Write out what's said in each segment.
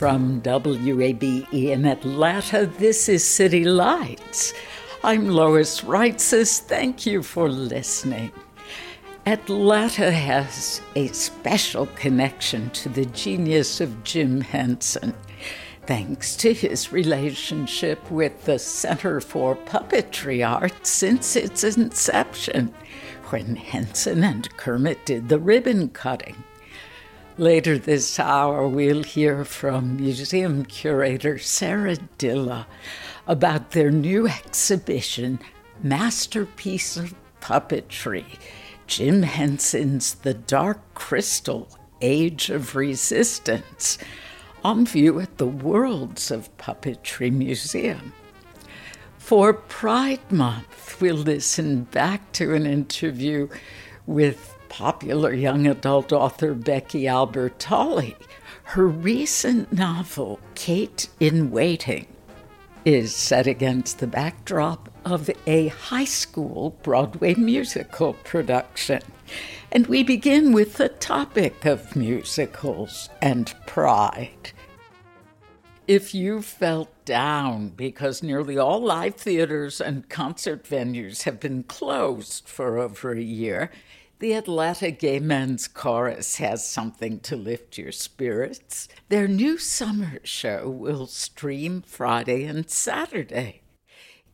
From WABE in Atlanta, this is City Lights. I'm Lois Reitzes. Thank you for listening. Atlanta has a special connection to the genius of Jim Henson, thanks to his relationship with the Center for Puppetry Art since its inception, when Henson and Kermit did the ribbon cutting. Later this hour, we'll hear from museum curator Sarah Dilla about their new exhibition, Masterpiece of Puppetry Jim Henson's The Dark Crystal Age of Resistance, on view at the Worlds of Puppetry Museum. For Pride Month, we'll listen back to an interview with popular young adult author Becky Albertalli. Her recent novel, Kate in Waiting, is set against the backdrop of a high school Broadway musical production. And we begin with the topic of musicals and pride. If you felt down because nearly all live theaters and concert venues have been closed for over a year, the Atlanta Gay Men's Chorus has something to lift your spirits. Their new summer show will stream Friday and Saturday.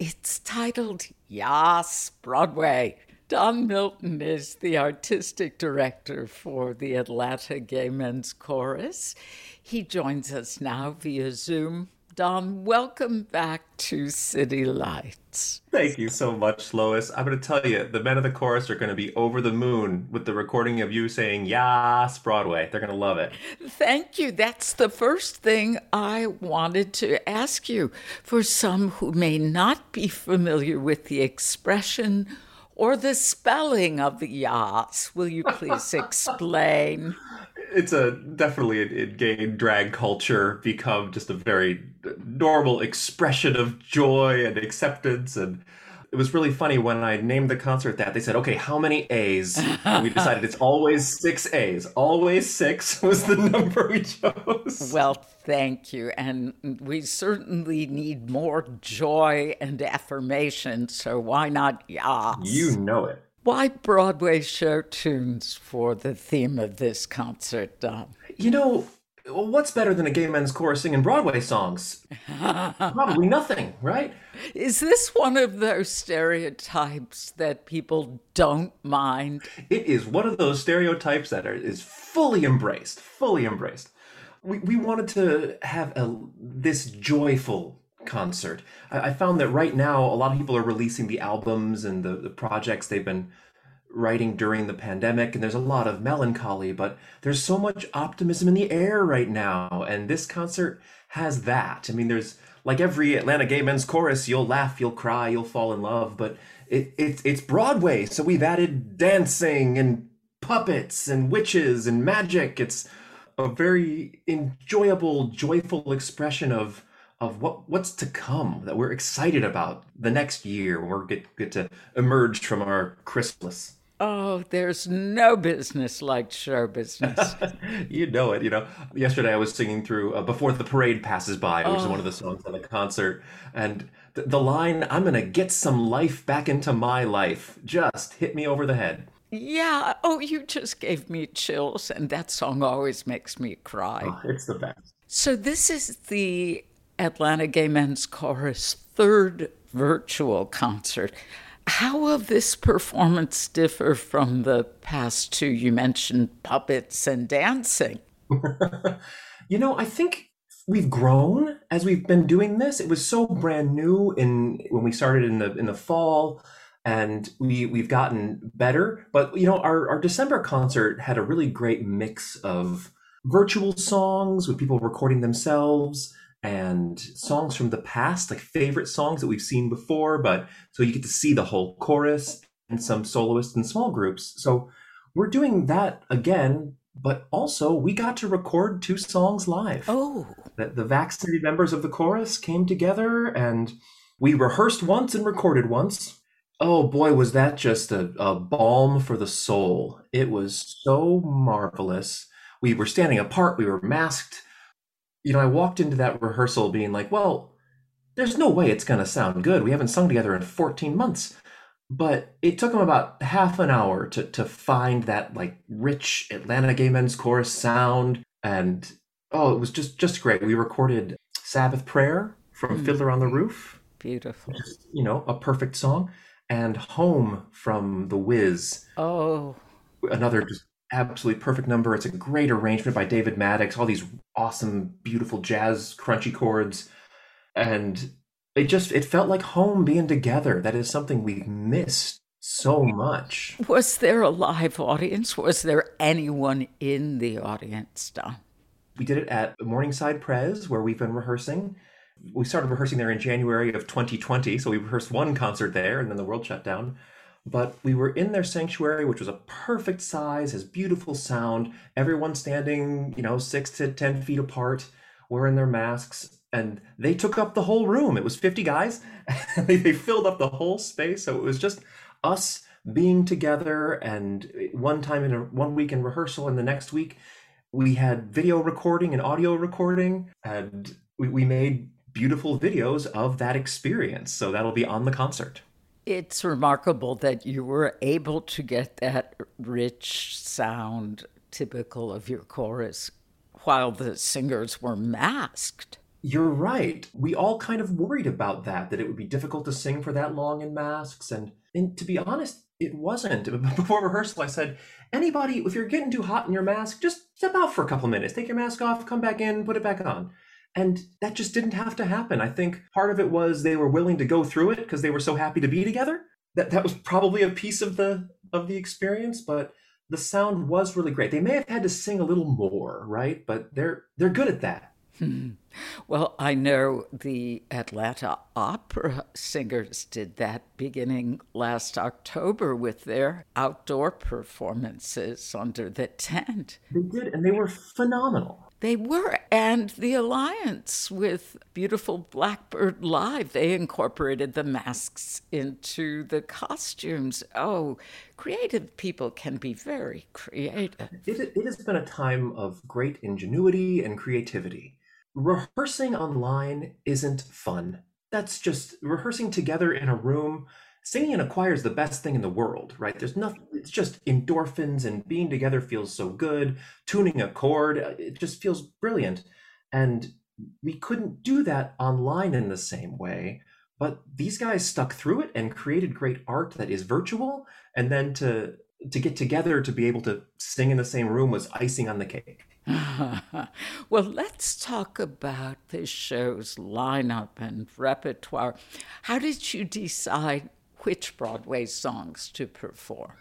It's titled Yas Broadway. Don Milton is the artistic director for the Atlanta Gay Men's Chorus. He joins us now via Zoom. Don, welcome back to City Lights. Thank you so much, Lois. I'm going to tell you, the men of the chorus are going to be over the moon with the recording of you saying Yas Broadway. They're going to love it. Thank you. That's the first thing I wanted to ask you. For some who may not be familiar with the expression or the spelling of the Yas, will you please explain? It's a definitely in gay drag culture become just a very normal expression of joy and acceptance and it was really funny when I named the concert that they said, "Okay, how many A's?" And we decided it's always six A's. Always six was the number we chose. Well, thank you, and we certainly need more joy and affirmation. So why not yas? You know it. Why Broadway show tunes for the theme of this concert, Don? You know, what's better than a gay men's chorus singing Broadway songs? Probably nothing, right? Is this one of those stereotypes that people don't mind? It is one of those stereotypes that are, is fully embraced, fully embraced. We, we wanted to have a, this joyful concert. I, I, found that right now, a lot of people are releasing the albums and the, the projects they've been writing during the pandemic, and there's a lot of melancholy, but there's so much optimism in the air right now. And this concert has that. I mean, there's like every Atlanta Gay Men's Chorus, you'll laugh, you'll cry, you'll fall in love, but it, it, it's Broadway, so we've added dancing and puppets and witches and magic. It's a very enjoyable, joyful expression of of what what's to come that we're excited about the next year when we're get get to emerge from our Christmas. Oh, there's no business like show business. you know it. You know, yesterday I was singing through uh, "Before the Parade Passes By," which oh. is one of the songs on the concert, and th- the line "I'm gonna get some life back into my life" just hit me over the head. Yeah. Oh, you just gave me chills, and that song always makes me cry. Oh, it's the best. So, this is the Atlanta Gay Men's Chorus third virtual concert. How will this performance differ from the past two? You mentioned puppets and dancing. you know, I think we've grown as we've been doing this. It was so brand new in when we started in the in the fall and we we've gotten better. But you know, our, our December concert had a really great mix of virtual songs with people recording themselves and songs from the past, like favorite songs that we've seen before, but so you get to see the whole chorus and some soloists and small groups. So we're doing that again, but also we got to record two songs live. Oh. The, the vaccinated members of the chorus came together and we rehearsed once and recorded once. Oh boy, was that just a, a balm for the soul. It was so marvelous. We were standing apart, we were masked you know, I walked into that rehearsal being like, well, there's no way it's going to sound good. We haven't sung together in 14 months. But it took them about half an hour to, to find that like rich Atlanta Gay Men's Chorus sound. And oh, it was just, just great. We recorded Sabbath Prayer from mm. Fiddler on the Roof. Beautiful. Just, you know, a perfect song. And Home from The Wiz. Oh. Another just absolutely perfect number. It's a great arrangement by David Maddox, all these awesome, beautiful jazz crunchy chords. And it just it felt like home being together. That is something we've missed so much. Was there a live audience? Was there anyone in the audience, Don? We did it at Morningside Pres, where we've been rehearsing. We started rehearsing there in January of 2020, so we rehearsed one concert there, and then the world shut down but we were in their sanctuary which was a perfect size has beautiful sound. Everyone standing you know six to ten feet apart wearing their masks. And they took up the whole room. It was 50 guys. They, they filled up the whole space. So it was just us being together. And one time in a one week in rehearsal and the next week we had video recording and audio recording. And we, we made beautiful videos of that experience. So that'll be on the concert it's remarkable that you were able to get that rich sound typical of your chorus while the singers were masked. You're right. We all kind of worried about that, that it would be difficult to sing for that long in masks. And, and to be honest, it wasn't. Before rehearsal, I said, anybody, if you're getting too hot in your mask, just step out for a couple minutes, take your mask off, come back in, put it back on. And that just didn't have to happen. I think part of it was they were willing to go through it because they were so happy to be together. That that was probably a piece of the of the experience, but the sound was really great. They may have had to sing a little more, right? But they're they're good at that. Hmm. Well, I know the Atlanta Opera singers did that beginning last October with their outdoor performances under the tent. They did, and they were phenomenal. They were. And the alliance with Beautiful Blackbird Live, they incorporated the masks into the costumes. Oh, creative people can be very creative. It, it has been a time of great ingenuity and creativity. Rehearsing online isn't fun. That's just rehearsing together in a room singing in a choir is the best thing in the world, right? There's nothing, it's just endorphins and being together feels so good. Tuning a chord, uh, it just feels brilliant. And we couldn't do that online in the same way. But these guys stuck through it and created great art that is virtual. And then to to get together to be able to sing in the same room was icing on the cake. well, let's talk about this show's lineup and repertoire. How did you decide which Broadway songs to perform?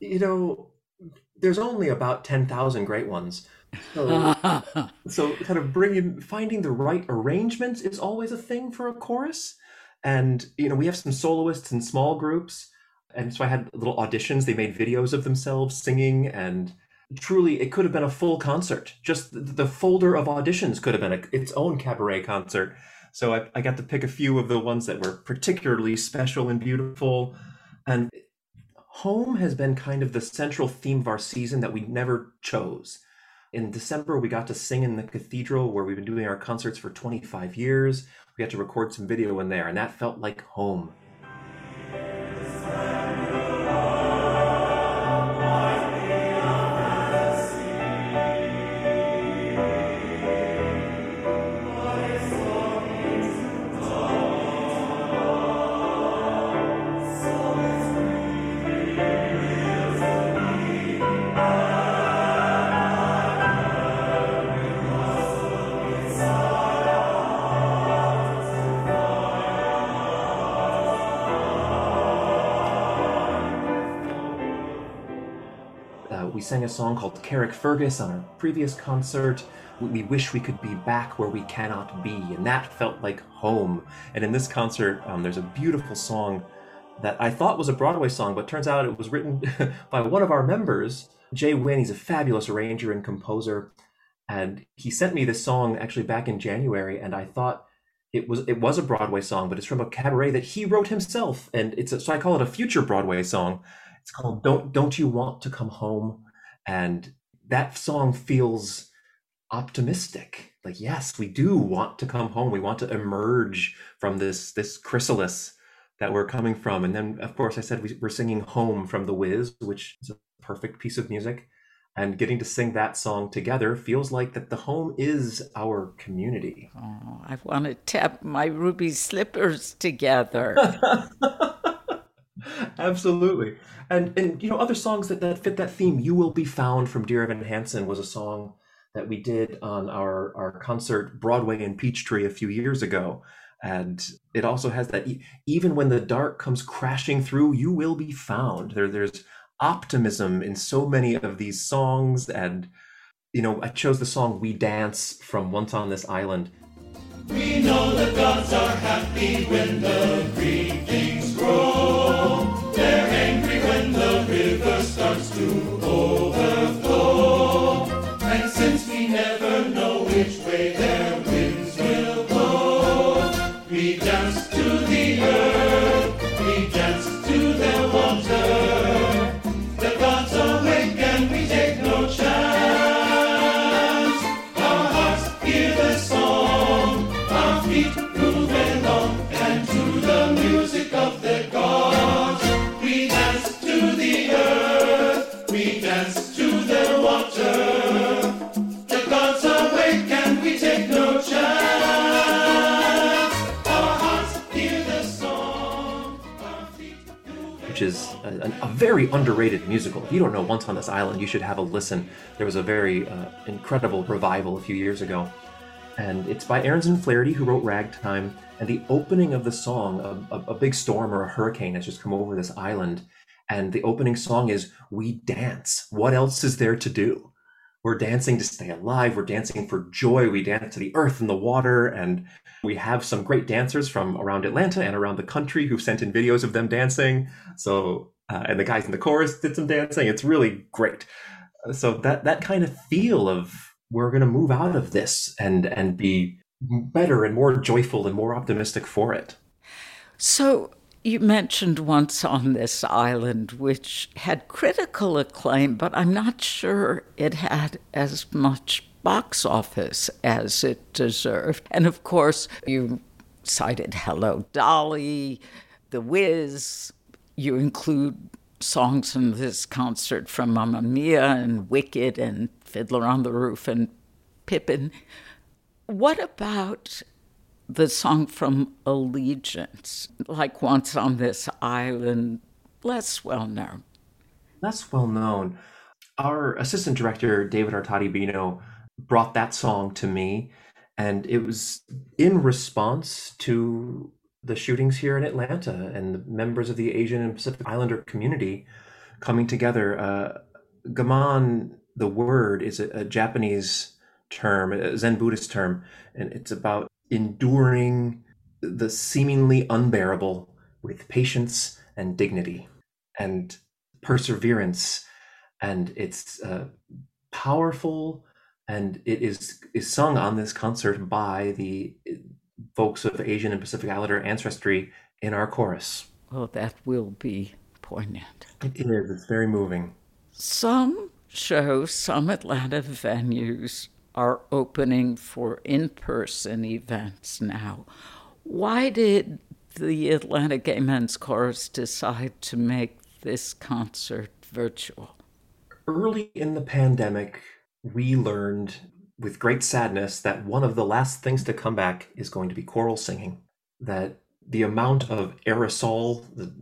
You know, there's only about 10,000 great ones. So, so kind of bringing, finding the right arrangements is always a thing for a chorus. And, you know, we have some soloists and small groups. And so I had little auditions. They made videos of themselves singing and truly it could have been a full concert just the, the folder of auditions could have been a, its own cabaret concert so I, I got to pick a few of the ones that were particularly special and beautiful. And home has been kind of the central theme of our season that we never chose. In December, we got to sing in the cathedral where we've been doing our concerts for 25 years. We got to record some video in there, and that felt like home. Sang a song called Carrickfergus on our previous concert. We, we wish we could be back where we cannot be, and that felt like home. And in this concert, um, there's a beautiful song that I thought was a Broadway song, but turns out it was written by one of our members, Jay Wynn. He's a fabulous arranger and composer, and he sent me this song actually back in January, and I thought it was it was a Broadway song, but it's from a cabaret that he wrote himself, and it's a, so I call it a future Broadway song. It's called "Don't Don't You Want to Come Home," and that song feels optimistic. Like yes, we do want to come home. We want to emerge from this this chrysalis that we're coming from. And then, of course, I said we, we're singing "Home" from The Wiz, which is a perfect piece of music and getting to sing that song together feels like that the home is our community. Oh, I want to tap my ruby slippers together. Absolutely. And and you know other songs that, that fit that theme. You Will Be Found from Dear Evan Hansen was a song that we did on our our concert Broadway in Peachtree a few years ago. And it also has that even when the dark comes crashing through, you will be found. There there's optimism in so many of these songs and you know i chose the song we dance from once on this island we know the gods are happy when the green very underrated musical. If you don't know Once on This Island, you should have a listen. There was a very uh, incredible revival a few years ago. And it's by Ahrens and Flaherty, who wrote Ragtime. And the opening of the song, a, a, a big storm or a hurricane has just come over this island. And the opening song is We Dance. What else is there to do? We're dancing to stay alive. We're dancing for joy. We dance to the earth and the water. And we have some great dancers from around Atlanta and around the country who've sent in videos of them dancing. So, uh, and the guys in the chorus did some dancing. It's really great. So that that kind of feel of we're going to move out of this and and be better and more joyful and more optimistic for it. So you mentioned once on this island, which had critical acclaim, but I'm not sure it had as much box office as it deserved. And of course, you cited Hello Dolly, The Wiz. You include songs in this concert from Mamma Mia and Wicked and Fiddler on the Roof and Pippin. What about the song from Allegiance, like Once on This Island, less well known? Less well known. Our assistant director, David Artadi Bino, brought that song to me. And it was in response to the shootings here in Atlanta and the members of the Asian and Pacific Islander community coming together. Uh, Gaman, the word, is a, a Japanese term, a Zen Buddhist term, and it's about enduring the seemingly unbearable with patience and dignity and perseverance. And it's uh, powerful and it is is sung on this concert by the folks of Asian and Pacific Islander ancestry in our chorus. Oh, that will be poignant. It is. It's very moving. Some shows, some Atlanta venues are opening for in-person events now. Why did the Atlanta Gay Men's Chorus decide to make this concert virtual? Early in the pandemic, we learned with great sadness that one of the last things to come back is going to be choral singing. That the amount of aerosol, the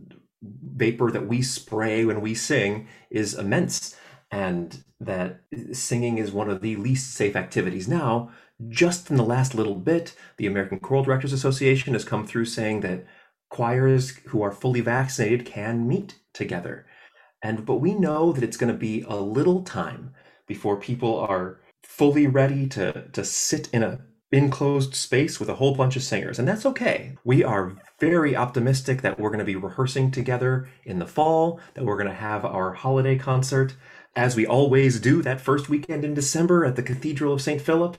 vapor that we spray when we sing is immense, and that singing is one of the least safe activities. Now, just in the last little bit, the American Choral Directors Association has come through saying that choirs who are fully vaccinated can meet together. And but we know that it's going to be a little time before people are fully ready to to sit in a enclosed space with a whole bunch of singers, and that's okay. We are very optimistic that we're going to be rehearsing together in the fall, that we're going to have our holiday concert, as we always do that first weekend in December at the Cathedral of St. Philip,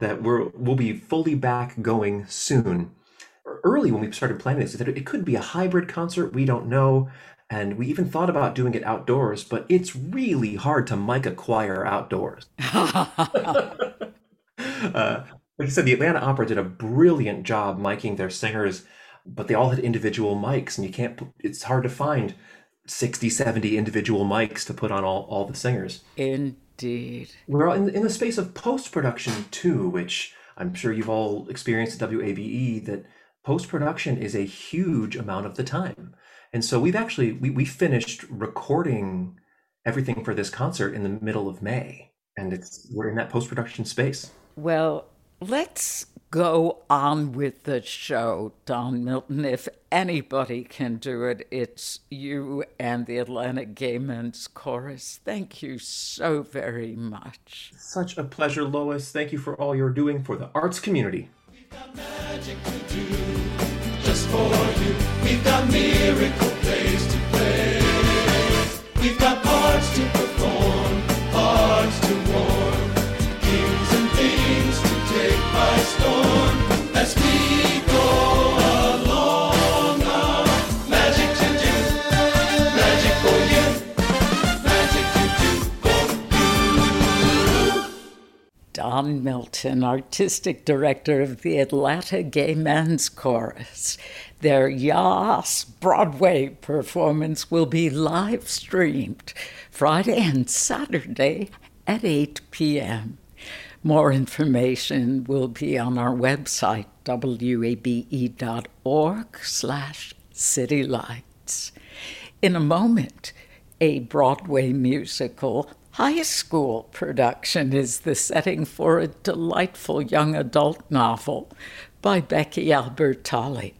that we're, we'll be fully back going soon. Early when we started planning this, that it could be a hybrid concert, we don't know. And we even thought about doing it outdoors, but it's really hard to mic a choir outdoors. uh, like I said, the Atlanta Opera did a brilliant job miking their singers, but they all had individual mics, and you can't, it's hard to find 60, 70 individual mics to put on all, all the singers. Indeed. We're in, in the space of post production too, which I'm sure you've all experienced at WABE, that post production is a huge amount of the time. And so we've actually, we, we finished recording everything for this concert in the middle of May. And it's we're in that post production space. Well, Let's go on with the show, Don Milton. If anybody can do it, it's you and the Atlanta Gay Men's Chorus. Thank you so very much. Such a pleasure, Lois. Thank you for all you're doing for the arts community. We've got miracle plays to play. We've got parts to perform, hearts to warm, kings and things to take by storm as we go along. Our magic do, magic for you, magic for you. Don Milton, Artistic Director of the Atlanta Gay Men's Chorus. Their Yas Broadway performance will be live streamed Friday and Saturday at 8 p.m. More information will be on our website, wabe.org slash citylights. In a moment, a Broadway musical high school production is the setting for a delightful young adult novel by Becky Albertalli.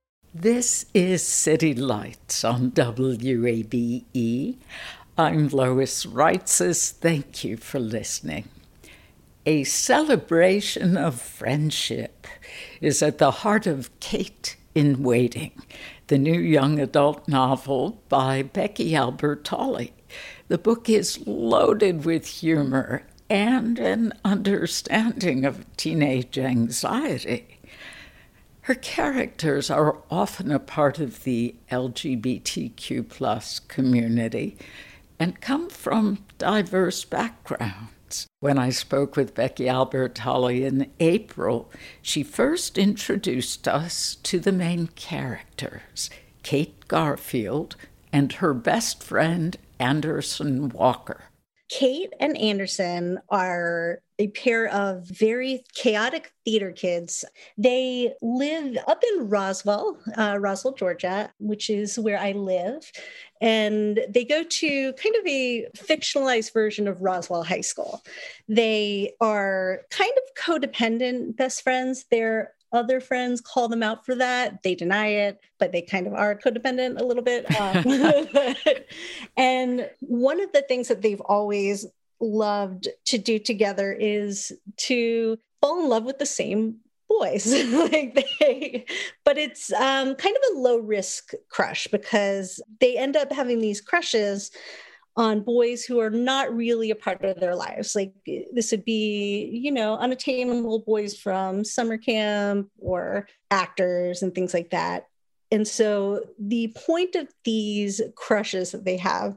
This is City Lights on WABE. I'm Lois Reitzes. Thank you for listening. A celebration of friendship is at the heart of Kate in Waiting, the new young adult novel by Becky Albertalli. The book is loaded with humor and an understanding of teenage anxiety. Her characters are often a part of the LGBTQ plus community and come from diverse backgrounds. When I spoke with Becky Albertalli in April, she first introduced us to the main characters, Kate Garfield and her best friend, Anderson Walker. Kate and Anderson are a pair of very chaotic theater kids. They live up in Roswell, uh, Roswell, Georgia, which is where I live. And they go to kind of a fictionalized version of Roswell High School. They are kind of codependent best friends. They're other friends call them out for that. They deny it, but they kind of are codependent a little bit. Um, and one of the things that they've always loved to do together is to fall in love with the same boys like they but it's um, kind of a low risk crush because they end up having these crushes on boys who are not really a part of their lives. Like this would be, you know, unattainable boys from summer camp or actors and things like that. And so the point of these crushes that they have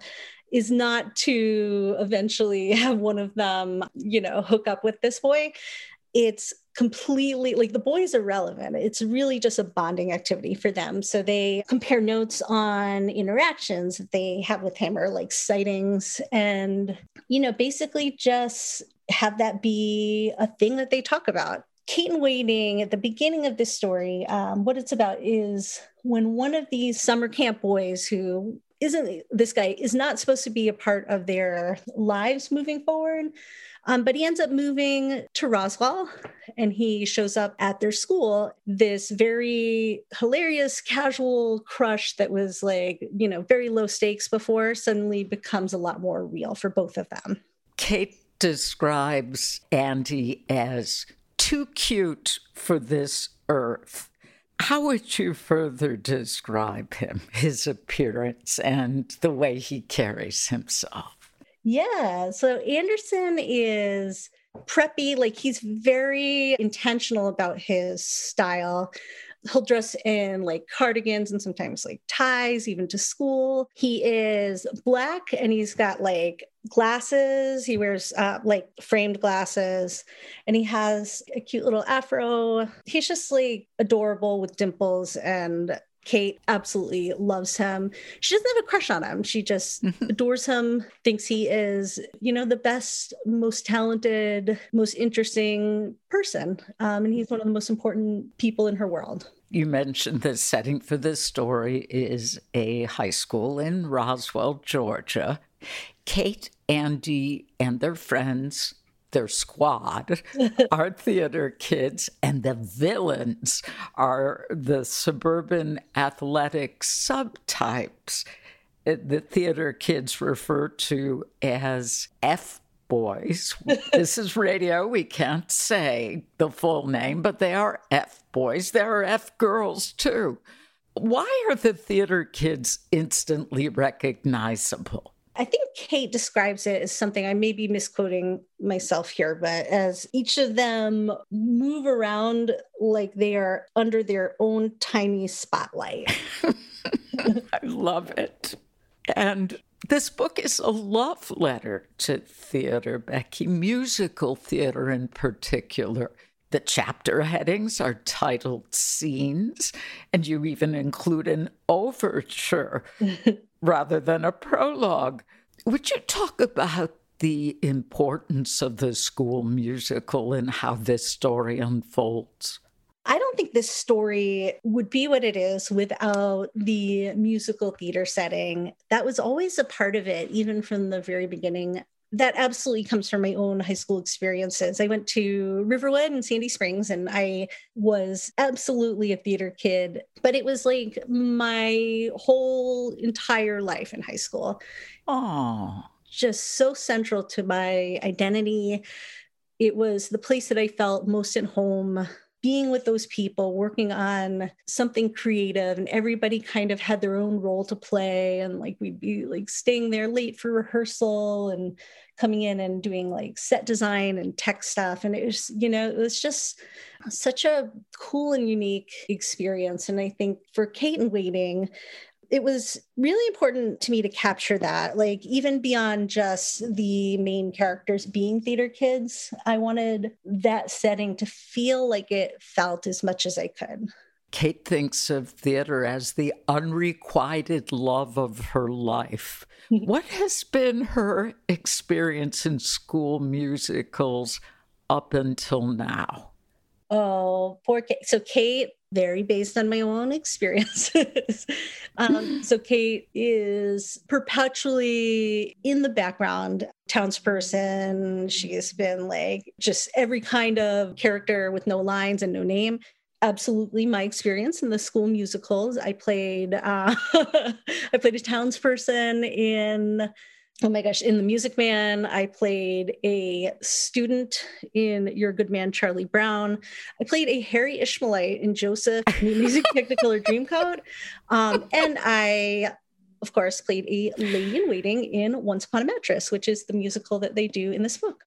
is not to eventually have one of them, you know, hook up with this boy. It's completely like the boy is irrelevant. It's really just a bonding activity for them. So they compare notes on interactions that they have with him or like sightings and, you know, basically just have that be a thing that they talk about. Kate in Waiting at the beginning of this story, um, what it's about is when one of these summer camp boys who isn't this guy is not supposed to be a part of their lives moving forward um, but he ends up moving to Roswell and he shows up at their school. This very hilarious, casual crush that was like, you know, very low stakes before suddenly becomes a lot more real for both of them. Kate describes Andy as too cute for this earth. How would you further describe him, his appearance, and the way he carries himself? Yeah. So Anderson is preppy, like he's very intentional about his style. He'll dress in like cardigans and sometimes like ties, even to school. He is black and he's got like glasses. He wears uh, like framed glasses and he has a cute little afro. He's just like adorable with dimples and Kate absolutely loves him. She doesn't have a crush on him. She just mm-hmm. adores him, thinks he is, you know, the best, most talented, most interesting person. Um, and he's one of the most important people in her world. You mentioned the setting for this story is a high school in Roswell, Georgia. Kate, Andy, and their friends their squad are theater kids, and the villains are the suburban athletic subtypes. The theater kids refer to as F boys. this is radio. We can't say the full name, but they are F boys. There are F girls too. Why are the theater kids instantly recognizable? I think Kate describes it as something I may be misquoting myself here, but as each of them move around like they are under their own tiny spotlight. I love it. And this book is a love letter to theater, Becky, musical theater in particular. The chapter headings are titled Scenes, and you even include an overture rather than a prologue. Would you talk about the importance of the school musical and how this story unfolds? I don't think this story would be what it is without the musical theater setting. That was always a part of it, even from the very beginning that absolutely comes from my own high school experiences. I went to Riverwood and Sandy Springs, and I was absolutely a theater kid, but it was like my whole entire life in high school. Oh, just so central to my identity. It was the place that I felt most at home being with those people, working on something creative, and everybody kind of had their own role to play. And like we'd be like staying there late for rehearsal and coming in and doing like set design and tech stuff. And it was, you know, it was just such a cool and unique experience. And I think for Kate in Waiting, it was really important to me to capture that like even beyond just the main characters being theater kids i wanted that setting to feel like it felt as much as i could Kate thinks of theater as the unrequited love of her life. what has been her experience in school musicals up until now? Oh, poor Kate. So, Kate very based on my own experiences. um, so Kate is perpetually in the background, townsperson. She has been like just every kind of character with no lines and no name. Absolutely, my experience in the school musicals. I played. Uh, I played a townsperson in oh my gosh, in The Music Man, I played a student in Your Good Man, Charlie Brown. I played a hairy Ishmaelite in Joseph, Music Technicolor Dreamcoat. Um, and I of course, played a lady in waiting in Once Upon a Mattress, which is the musical that they do in this book.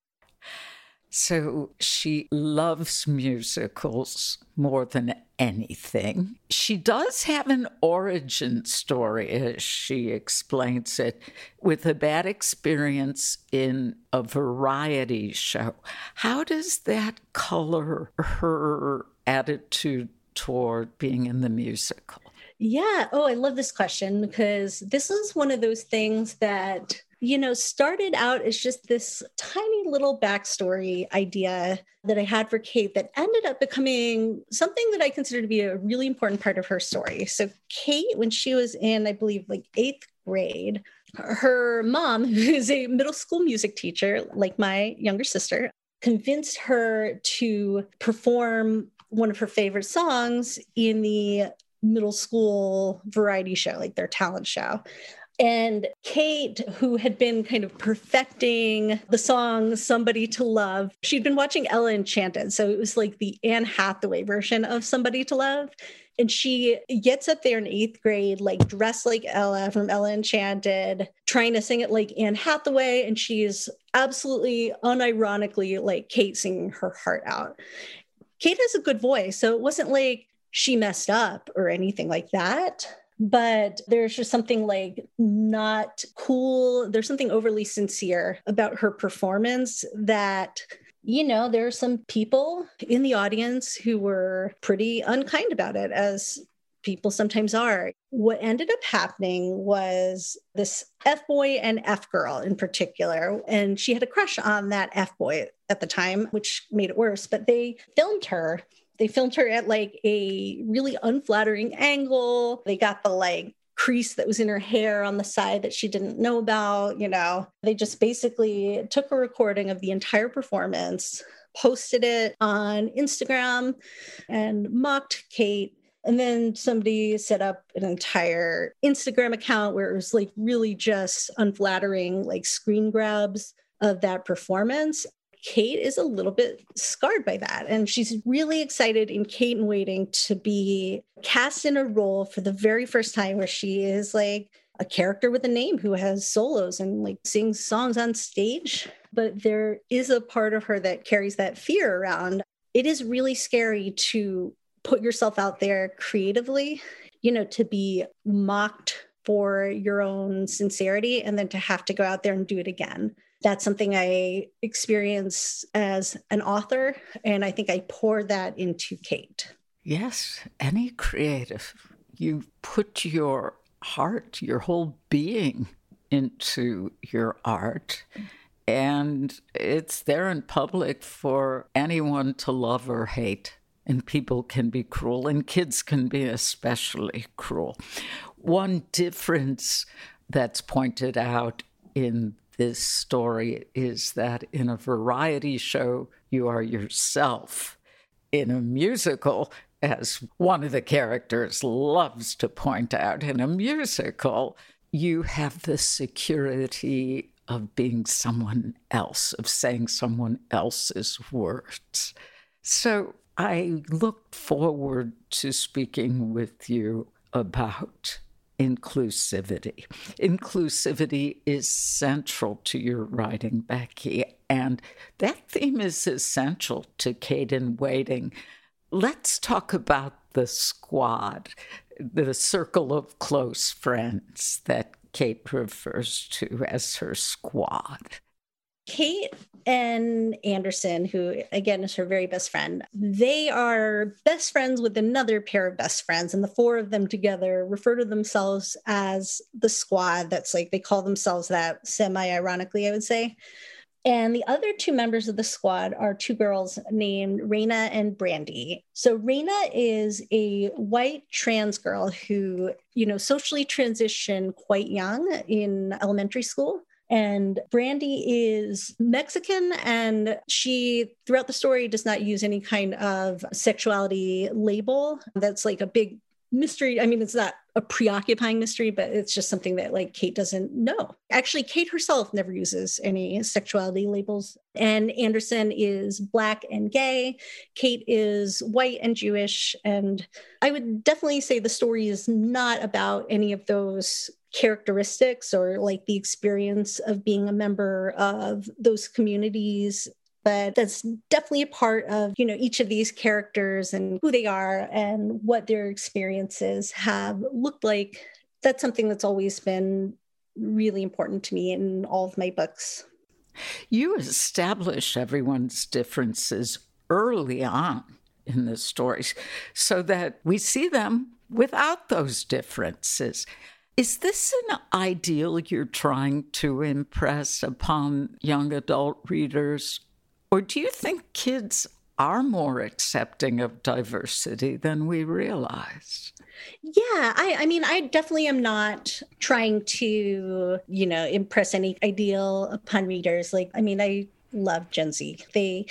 So she loves musicals more than anything. She does have an origin story, as she explains it, with a bad experience in a variety show. How does that color her attitude toward being in the musical? Yeah. Oh, I love this question because this is one of those things that you know, started out as just this tiny little backstory idea that I had for Kate that ended up becoming something that I consider to be a really important part of her story. So, Kate, when she was in, I believe, like eighth grade, her mom, who's a middle school music teacher, like my younger sister, convinced her to perform one of her favorite songs in the middle school variety show, like their talent show. And Kate, who had been kind of perfecting the song Somebody to Love, she'd been watching Ella Enchanted. So it was like the Anne Hathaway version of Somebody to Love. And she gets up there in eighth grade, like dressed like Ella from Ella Enchanted, trying to sing it like Anne Hathaway. And she's absolutely unironically like Kate singing her heart out. Kate has a good voice. So it wasn't like she messed up or anything like that but there's just something like not cool. There's something overly sincere about her performance that you know, there are some people in the audience who were pretty unkind about it, as people sometimes are. What ended up happening was this F boy and F girl in particular, and she had a crush on that F boy at the time, which made it worse, but they filmed her they filmed her at like a really unflattering angle. They got the like crease that was in her hair on the side that she didn't know about. You know, they just basically took a recording of the entire performance, posted it on Instagram, and mocked Kate. And then somebody set up an entire Instagram account where it was like really just unflattering, like screen grabs of that performance. Kate is a little bit scarred by that. And she's really excited in Kate in Waiting to be cast in a role for the very first time where she is like a character with a name who has solos and like sings songs on stage. But there is a part of her that carries that fear around. It is really scary to put yourself out there creatively, you know, to be mocked for your own sincerity and then to have to go out there and do it again that's something I experience as an author. And I think I pour that into Kate. Yes, any creative, you put your heart, your whole being into your art. And it's there in public for anyone to love or hate. And people can be cruel, and kids can be especially cruel. One difference that's pointed out in this story is that in a variety show, you are yourself. In a musical, as one of the characters loves to point out, in a musical, you have the security of being someone else, of saying someone else's words. So I look forward to speaking with you about inclusivity. Inclusivity is central to your writing, Becky, and that theme is essential to Kate in Waiting. Let's talk about the squad, the circle of close friends that Kate refers to as her squad. Kate and Anderson, who again is her very best friend, they are best friends with another pair of best friends. And the four of them together refer to themselves as the squad. That's like they call themselves that semi ironically, I would say. And the other two members of the squad are two girls named Raina and Brandy. So Raina is a white trans girl who, you know, socially transitioned quite young in elementary school. And Brandy is Mexican, and she, throughout the story, does not use any kind of sexuality label. That's like a big mystery. I mean, it's not a preoccupying mystery, but it's just something that like Kate doesn't know. Actually, Kate herself never uses any sexuality labels. And Anderson is black and gay. Kate is white and Jewish. And I would definitely say the story is not about any of those characteristics or like the experience of being a member of those communities. But that's definitely a part of you know each of these characters and who they are and what their experiences have looked like. That's something that's always been really important to me in all of my books. You establish everyone's differences early on in the stories so that we see them without those differences is this an ideal you're trying to impress upon young adult readers or do you think kids are more accepting of diversity than we realize? Yeah, I, I mean, I definitely am not trying to, you know, impress any ideal upon readers. Like, I mean, I love Gen Z. They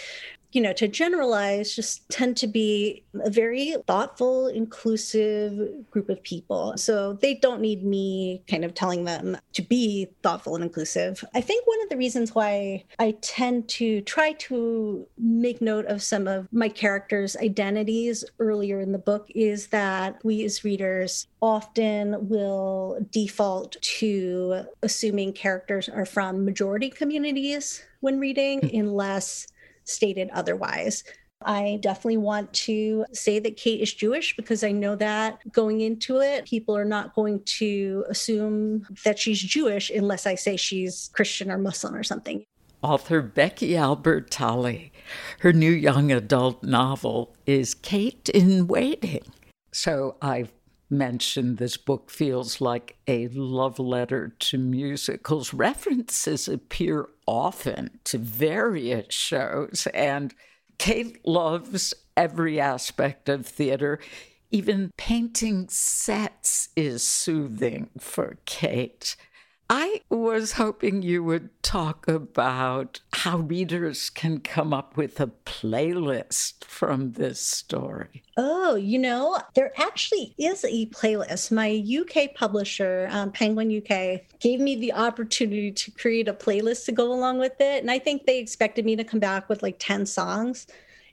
you know, to generalize, just tend to be a very thoughtful, inclusive group of people. So they don't need me kind of telling them to be thoughtful and inclusive. I think one of the reasons why I tend to try to make note of some of my characters' identities earlier in the book is that we as readers often will default to assuming characters are from majority communities when reading, hmm. unless stated otherwise. I definitely want to say that Kate is Jewish because I know that going into it, people are not going to assume that she's Jewish unless I say she's Christian or Muslim or something. Author Becky Albertalli. Her new young adult novel is Kate in Waiting. So I've mentioned this book feels like a love letter to musicals. References appear often to various shows, and Kate loves every aspect of theater. Even painting sets is soothing for Kate. I was hoping you would talk about how readers can come up with a playlist from this story. Oh, you know, there actually is a playlist. My UK publisher, um, Penguin UK, gave me the opportunity to create a playlist to go along with it. And I think they expected me to come back with like 10 songs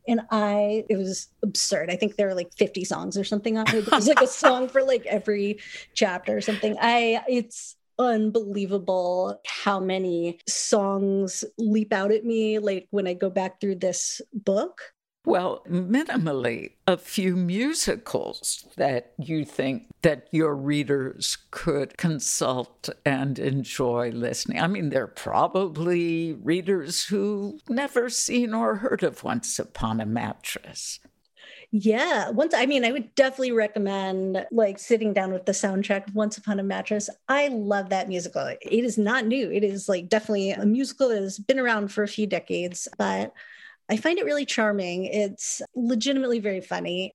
and I it was absurd. I think there were like 50 songs or something on it. There was like a song for like every chapter or something. I it's unbelievable how many songs leap out at me like when I go back through this book. Well, minimally, a few musicals that you think that your readers could consult and enjoy listening. I mean, they're probably readers who never seen or heard of Once Upon a Mattress. Yeah, once I mean, I would definitely recommend like sitting down with the soundtrack Once Upon a Mattress. I love that musical. It is not new. It is like definitely a musical that has been around for a few decades, but I find it really charming. It's legitimately very funny.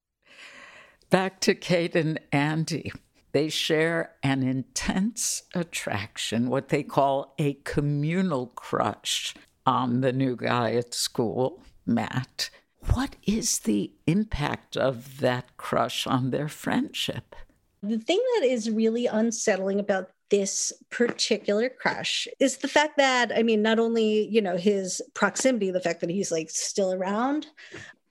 Back to Kate and Andy. They share an intense attraction, what they call a communal crush on the new guy at school, Matt. What is the impact of that crush on their friendship? The thing that is really unsettling about this particular crush is the fact that I mean not only, you know, his proximity, the fact that he's like still around,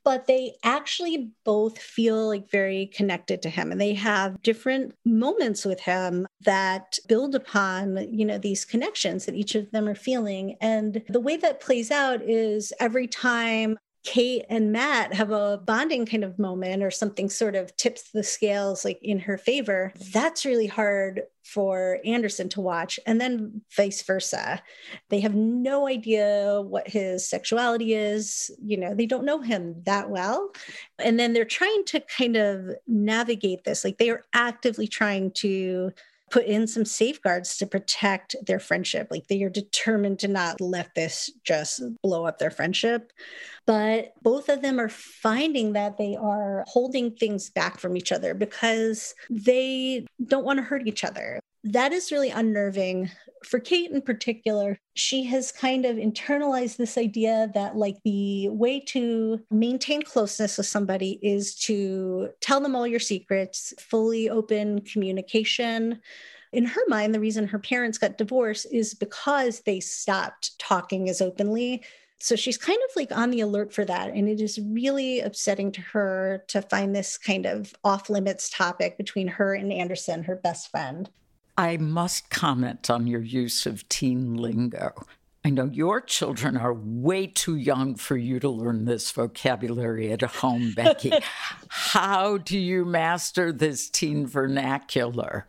but they actually both feel like very connected to him and they have different moments with him that build upon you know these connections that each of them are feeling and the way that plays out is every time Kate and Matt have a bonding kind of moment or something sort of tips the scales like in her favor, that's really hard for Anderson to watch. And then vice versa. They have no idea what his sexuality is. You know, they don't know him that well. And then they're trying to kind of navigate this. Like they are actively trying to put in some safeguards to protect their friendship. Like they are determined to not let this just blow up their friendship. But both of them are finding that they are holding things back from each other because they don't want to hurt each other. That is really unnerving. For Kate in particular, she has kind of internalized this idea that, like, the way to maintain closeness with somebody is to tell them all your secrets, fully open communication, in her mind, the reason her parents got divorced is because they stopped talking as openly. So she's kind of like on the alert for that. And it is really upsetting to her to find this kind of off limits topic between her and Anderson, her best friend. I must comment on your use of teen lingo. I know your children are way too young for you to learn this vocabulary at home, Becky. How do you master this teen vernacular?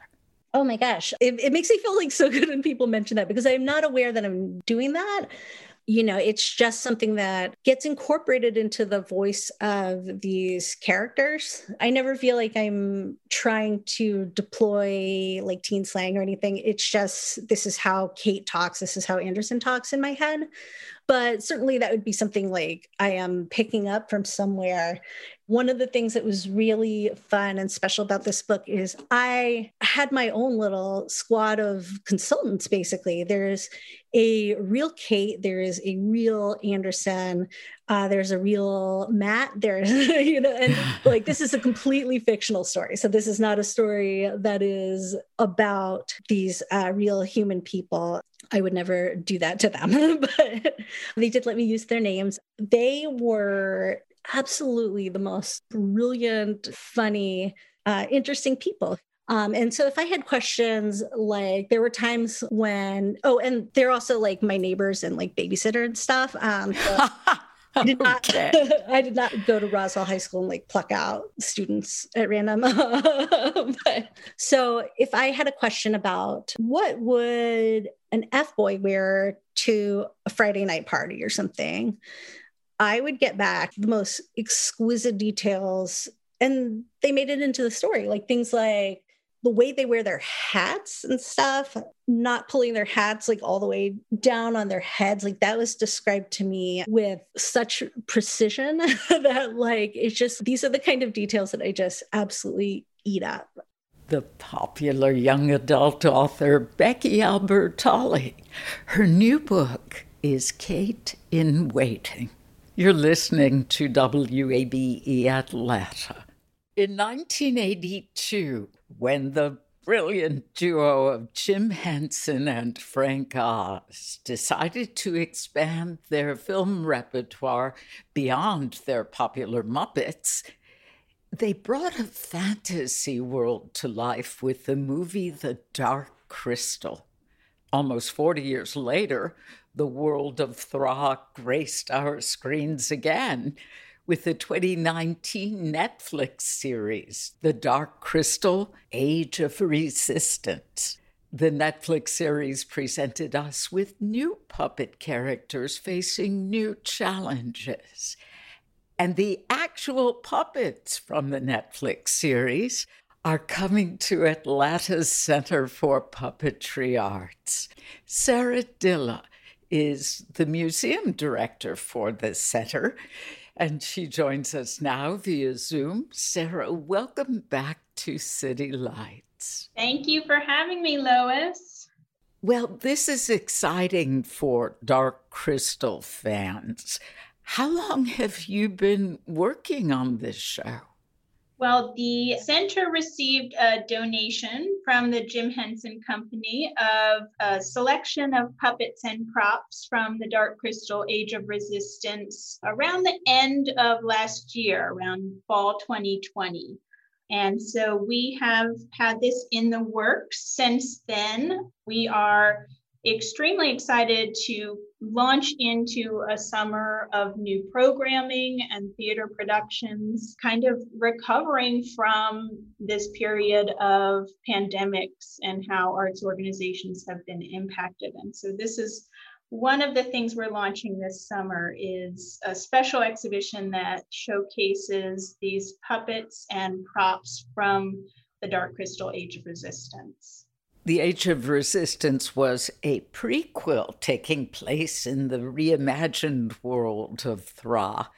Oh my gosh. It, it, makes me feel like so good when people mention that because I'm not aware that I'm doing that you know, it's just something that gets incorporated into the voice of these characters. I never feel like I'm trying to deploy like teen slang or anything. It's just this is how Kate talks, this is how Anderson talks in my head. But certainly that would be something like I am picking up from somewhere one of the things that was really fun and special about this book is I had my own little squad of consultants, basically. There's a real Kate, there is a real Anderson, uh, there's a real Matt, there's, you know, and like this is a completely fictional story. So this is not a story that is about these uh, real human people. I would never do that to them, but they did let me use their names. They were absolutely the most brilliant, funny, uh, interesting people. Um, and so if I had questions, like there were times when, oh, and they're also like my neighbors and like babysitter and stuff. Um, so I did not. I did not go to Roswell High School and like pluck out students at random. but, so if I had a question about what would an F boy wear to a Friday night party or something, I would get back the most exquisite details and they made it into the story. Like things like the way they wear their hats and stuff, not pulling their hats like all the way down on their heads. Like that was described to me with such precision that, like, it's just these are the kind of details that I just absolutely eat up. The popular young adult author Becky Albertalli. Her new book is Kate in Waiting. You're listening to WABE Atlanta. In 1982, when the brilliant duo of Jim Henson and Frank Oz decided to expand their film repertoire beyond their popular Muppets, they brought a fantasy world to life with the movie The Dark Crystal. Almost 40 years later, the world of Thra graced our screens again with the 2019 Netflix series, The Dark Crystal Age of Resistance. The Netflix series presented us with new puppet characters facing new challenges. And the actual puppets from the Netflix series are coming to Atlanta's Center for Puppetry Arts. Sarah Dilla is the museum director for the center, and she joins us now via Zoom. Sarah, welcome back to City Lights. Thank you for having me, Lois. Well, this is exciting for Dark Crystal fans. How long have you been working on this show? Well, the center received a donation from the Jim Henson Company of a selection of puppets and props from the Dark Crystal Age of Resistance around the end of last year, around fall 2020. And so we have had this in the works since then. We are extremely excited to launch into a summer of new programming and theater productions, kind of recovering from this period of pandemics and how arts organizations have been impacted. And so this is one of the things we're launching this summer is a special exhibition that showcases these puppets and props from the Dark Crystal Age of Resistance. The Age of Resistance was a prequel taking place in the reimagined world of Thra.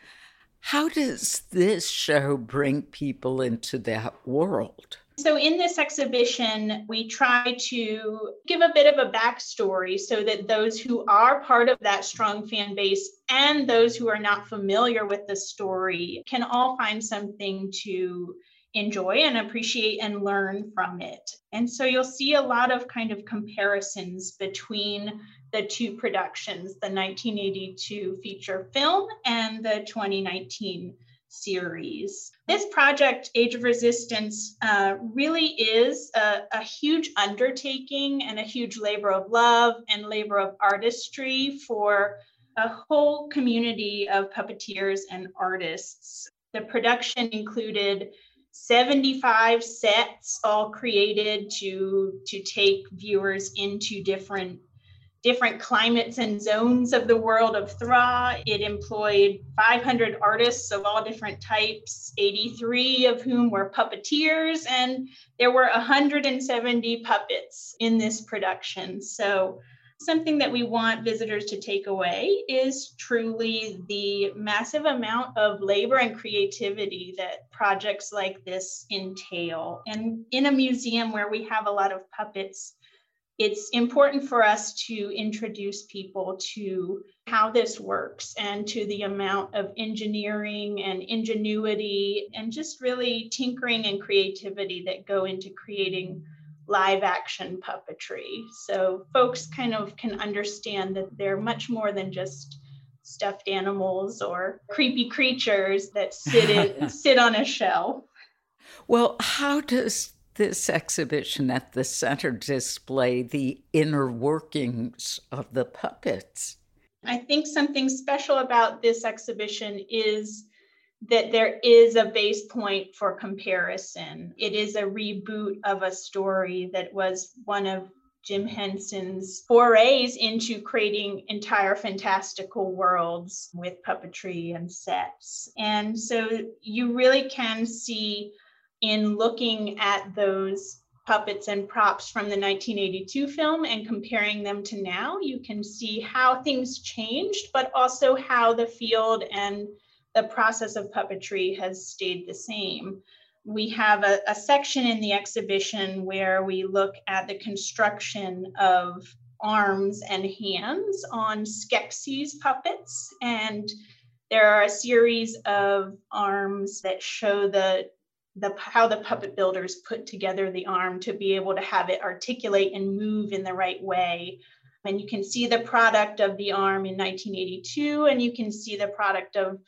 How does this show bring people into that world? So, in this exhibition, we try to give a bit of a backstory so that those who are part of that strong fan base and those who are not familiar with the story can all find something to enjoy and appreciate and learn from it. And so you'll see a lot of kind of comparisons between the two productions, the 1982 feature film and the 2019 series. This project, Age of Resistance, uh, really is a, a, huge undertaking and a huge labor of love and labor of artistry for a whole community of puppeteers and artists. The production included 75 sets all created to to take viewers into different different climates and zones of the world of Thra. It employed 500 artists of all different types, 83 of whom were puppeteers, and there were 170 puppets in this production. So something that we want visitors to take away is truly the massive amount of labor and creativity that projects like this entail. And in a museum where we have a lot of puppets, it's important for us to introduce people to how this works and to the amount of engineering and ingenuity and just really tinkering and creativity that go into creating live action puppetry. So folks kind of can understand that they're much more than just stuffed animals or creepy creatures that sit in, sit on a shelf. Well, how does this exhibition at the center display the inner workings of the puppets? I think something special about this exhibition is that there is a base point for comparison. It is a reboot of a story that was one of Jim Henson's forays into creating entire fantastical worlds with puppetry and sets. And so you really can see in looking at those puppets and props from the 1982 film and comparing them to now, you can see how things changed, but also how the field and the process of puppetry has stayed the same. We have a, a section in the exhibition where we look at the construction of arms and hands on Skeksis puppets. And there are a series of arms that show the, the how the puppet builders put together the arm to be able to have it articulate and move in the right way. And you can see the product of the arm in 1982, and you can see the product of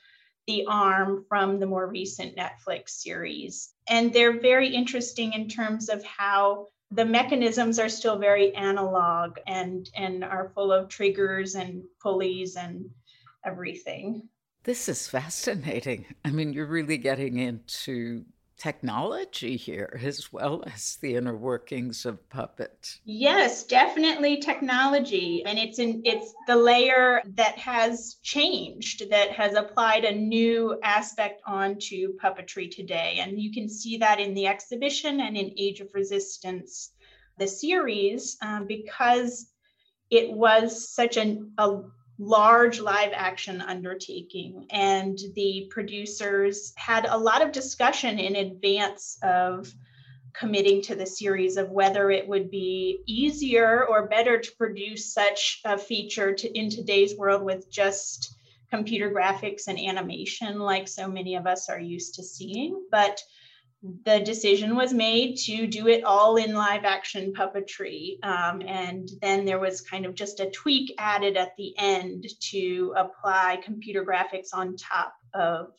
the arm from the more recent Netflix series. And they're very interesting in terms of how the mechanisms are still very analog and, and are full of triggers and pulleys and everything. This is fascinating. I mean, you're really getting into technology here as well as the inner workings of puppet yes definitely technology. And it's in it's the layer that has changed that has applied a new aspect onto puppetry today. And you can see that in the exhibition and in age of resistance the series um, because it was such an, a large live action undertaking. And the producers had a lot of discussion in advance of committing to the series of whether it would be easier or better to produce such a feature to, in today's world with just computer graphics and animation like so many of us are used to seeing. But the decision was made to do it all in live action puppetry. Um, and then there was kind of just a tweak added at the end to apply computer graphics on top of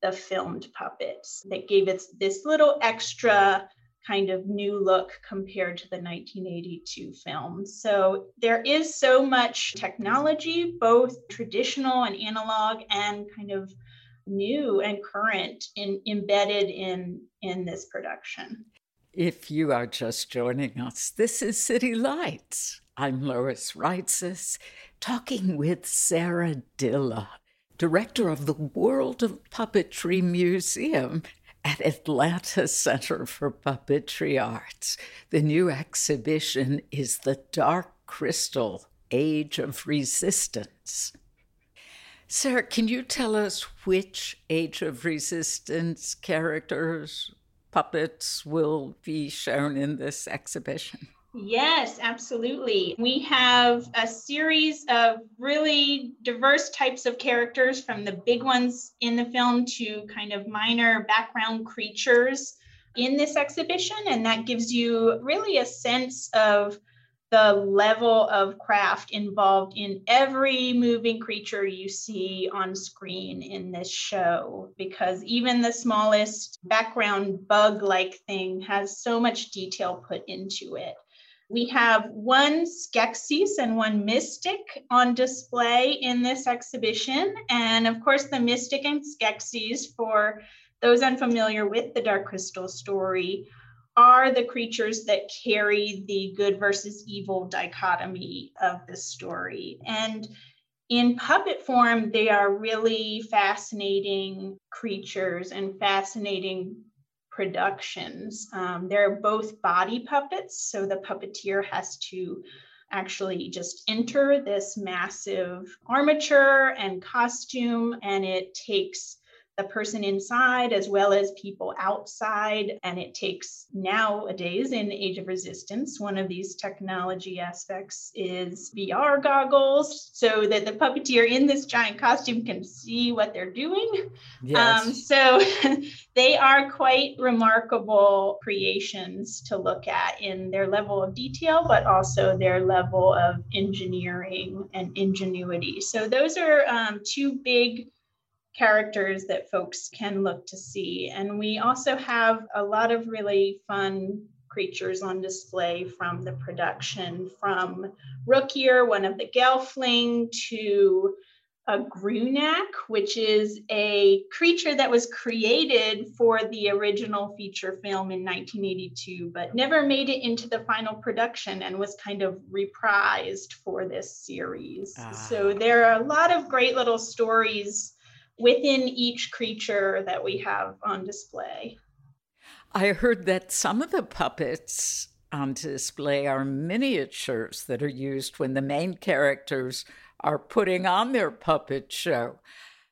the filmed puppets that gave it this little extra kind of new look compared to the 1982 film. So there is so much technology, both traditional and analog, and kind of new and current in, embedded in in this production. If you are just joining us, this is City Lights. I'm Lois Reitzes, talking with Sarah Dilla, director of the World of Puppetry Museum at Atlanta Center for Puppetry Arts. The new exhibition is The Dark Crystal Age of Resistance. Sarah, can you tell us which Age of Resistance characters, puppets will be shown in this exhibition? Yes, absolutely. We have a series of really diverse types of characters from the big ones in the film to kind of minor background creatures in this exhibition. And that gives you really a sense of the level of craft involved in every moving creature you see on screen in this show because even the smallest background bug like thing has so much detail put into it. We have one Skeksis and one Mystic on display in this exhibition. And of course, the Mystic and Skeksis, for those unfamiliar with the Dark Crystal story, are the creatures that carry the good versus evil dichotomy of the story. And in puppet form, they are really fascinating creatures and fascinating productions. Um, they're both body puppets, so the puppeteer has to actually just enter this massive armature and costume, and it takes the person inside as well as people outside. And it takes nowadays in Age of Resistance, one of these technology aspects is VR goggles so that the puppeteer in this giant costume can see what they're doing. Yes. Um, so they are quite remarkable creations to look at in their level of detail, but also their level of engineering and ingenuity. So those are um, two big characters that folks can look to see. And we also have a lot of really fun creatures on display from the production, from Rookier, one of the Gelfling, to a Grunak, which is a creature that was created for the original feature film in 1982, but never made it into the final production and was kind of reprised for this series. Ah. So there are a lot of great little stories within each creature that we have on display. I heard that some of the puppets on display are miniatures that are used when the main characters are putting on their puppet show.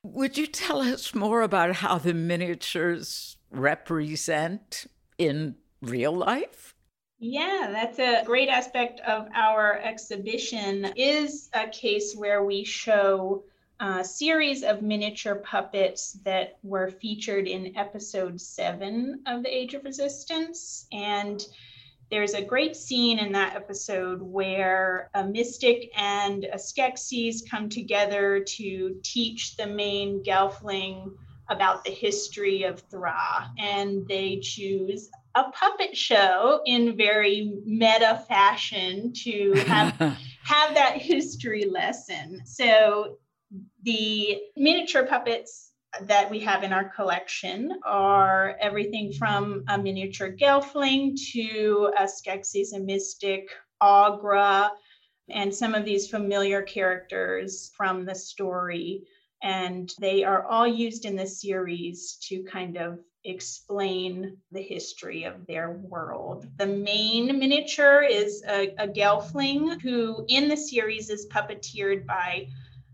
Would you tell us more about how the miniatures represent in real life? Yeah, that's a great aspect of our exhibition is a case where we show a series of miniature puppets that were featured in episode seven of The Age of Resistance. And there's a great scene in that episode where a mystic and a Skeksis come together to teach the main Gelfling about the history of Thra. And they choose a puppet show in very meta fashion to have have that history lesson. So the miniature puppets that we have in our collection are everything from a miniature Gelfling to a Skeksis, a Mystic, Aughra, and some of these familiar characters from the story. And they are all used in the series to kind of explain the history of their world. The main miniature is a, a Gelfling who, in the series, is puppeteered by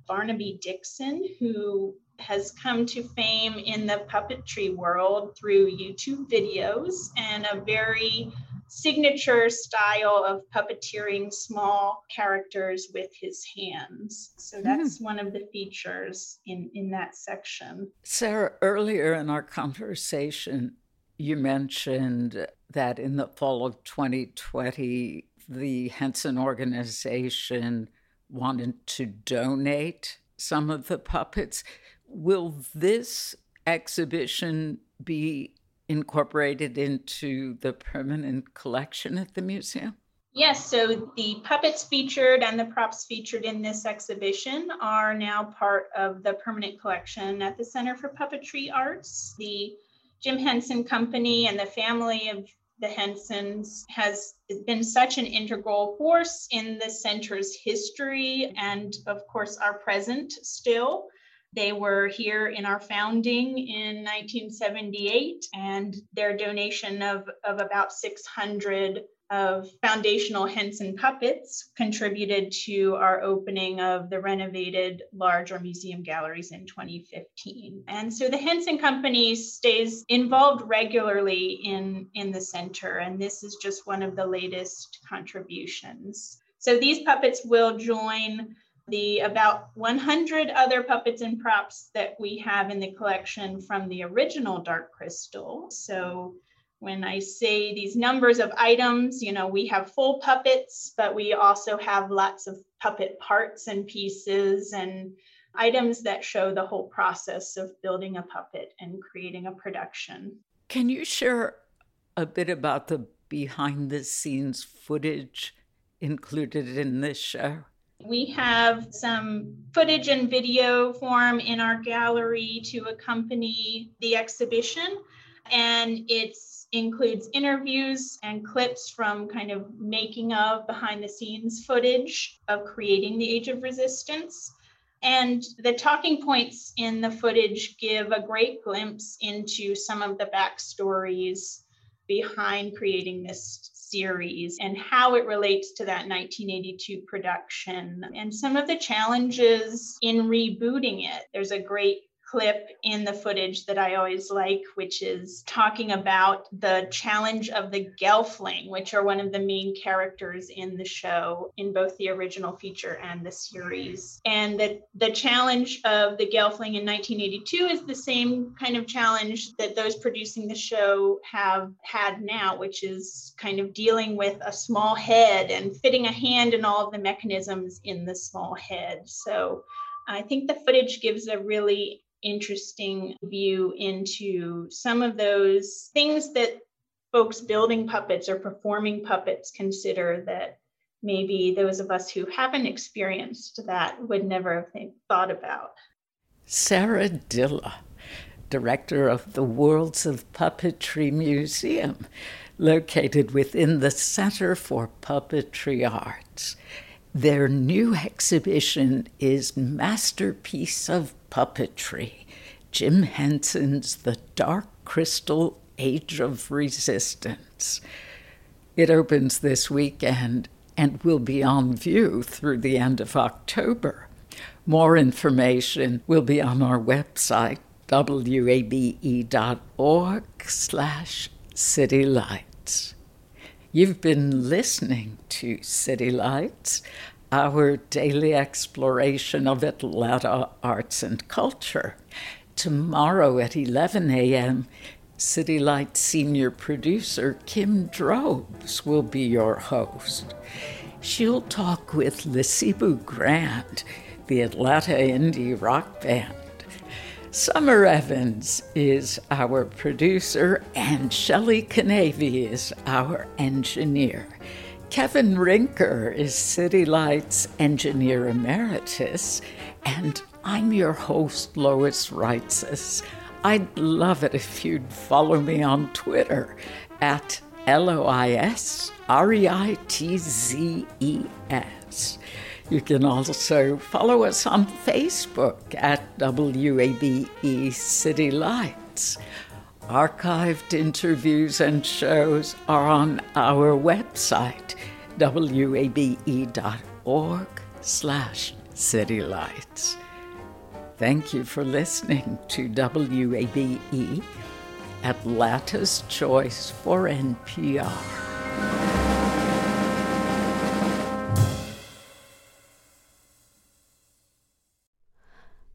Barnaby Dixon, who has come to fame in the puppetry world through YouTube videos and a very signature style of puppeteering small characters with his hands. So hmm. that's mm. one of the features in, in that section. Sarah, earlier in our conversation, you mentioned that in the fall of 2020, the Henson organization wanted to donate some of the puppets. Will this exhibition be incorporated into the permanent collection at the museum? Yes, so the puppets featured and the props featured in this exhibition are now part of the permanent collection at the Center for Puppetry Arts. The Jim Henson Company and the family of the Hensons has been such an integral force in the center's history and, of course, are present still. They were here in our founding in 1978, and their donation of, of about 600 of foundational Henson puppets contributed to our opening of the renovated larger museum galleries in 2015. And so the Henson Company stays involved regularly in, in the center, and this is just one of the latest contributions. So these puppets will join the about 100 other puppets and props that we have in the collection from the original Dark Crystal. So when I say these numbers of items, you know, we have full puppets, but we also have lots of puppet parts and pieces and items that show the whole process of building a puppet and creating a production. Can you share a bit about the behind the scenes footage included in this show? We have some footage and video form in our gallery to accompany the exhibition, and it includes interviews and clips from kind of making of behind the scenes footage of creating the Age of Resistance. And the talking points in the footage give a great glimpse into some of the backstories behind creating this series and how it relates to that 1982 production and some of the challenges in rebooting it. There's a great clip in the footage that I always like, which is talking about the challenge of the Gelfling, which are one of the main characters in the show in both the original feature and the series. And that the challenge of the Gelfling in 1982 is the same kind of challenge that those producing the show have had now, which is kind of dealing with a small head and fitting a hand in all of the mechanisms in the small head. So I think the footage gives a really interesting view into some of those things that folks building puppets or performing puppets consider that maybe those of us who haven't experienced that would never have thought about. Sarah Dilla, director of the Worlds of Puppetry Museum, located within the Center for Puppetry Arts. Their new exhibition is Masterpiece of Puppetry, Jim Henson's The Dark Crystal Age of Resistance. It opens this weekend and will be on view through the end of October. More information will be on our website, wabe.org slash citylights. You've been listening to City Lights our daily exploration of Atlanta arts and culture. Tomorrow at 11 a.m., City Lights senior producer Kim Drobes will be your host. She'll talk with Lisibu Grant, the Atlanta indie rock band. Summer Evans is our producer, and Shelley Canavy is our engineer. Kevin Rinker is City Lights engineer emeritus, and I'm your host, Lois Reitzes. I'd love it if you'd follow me on Twitter at L O I S R E I T Z E S. You can also follow us on Facebook at WABE City Lights. Archived interviews and shows are on our website, wabe.org slash citylights. Thank you for listening to WABE, Atlanta's Choice for NPR.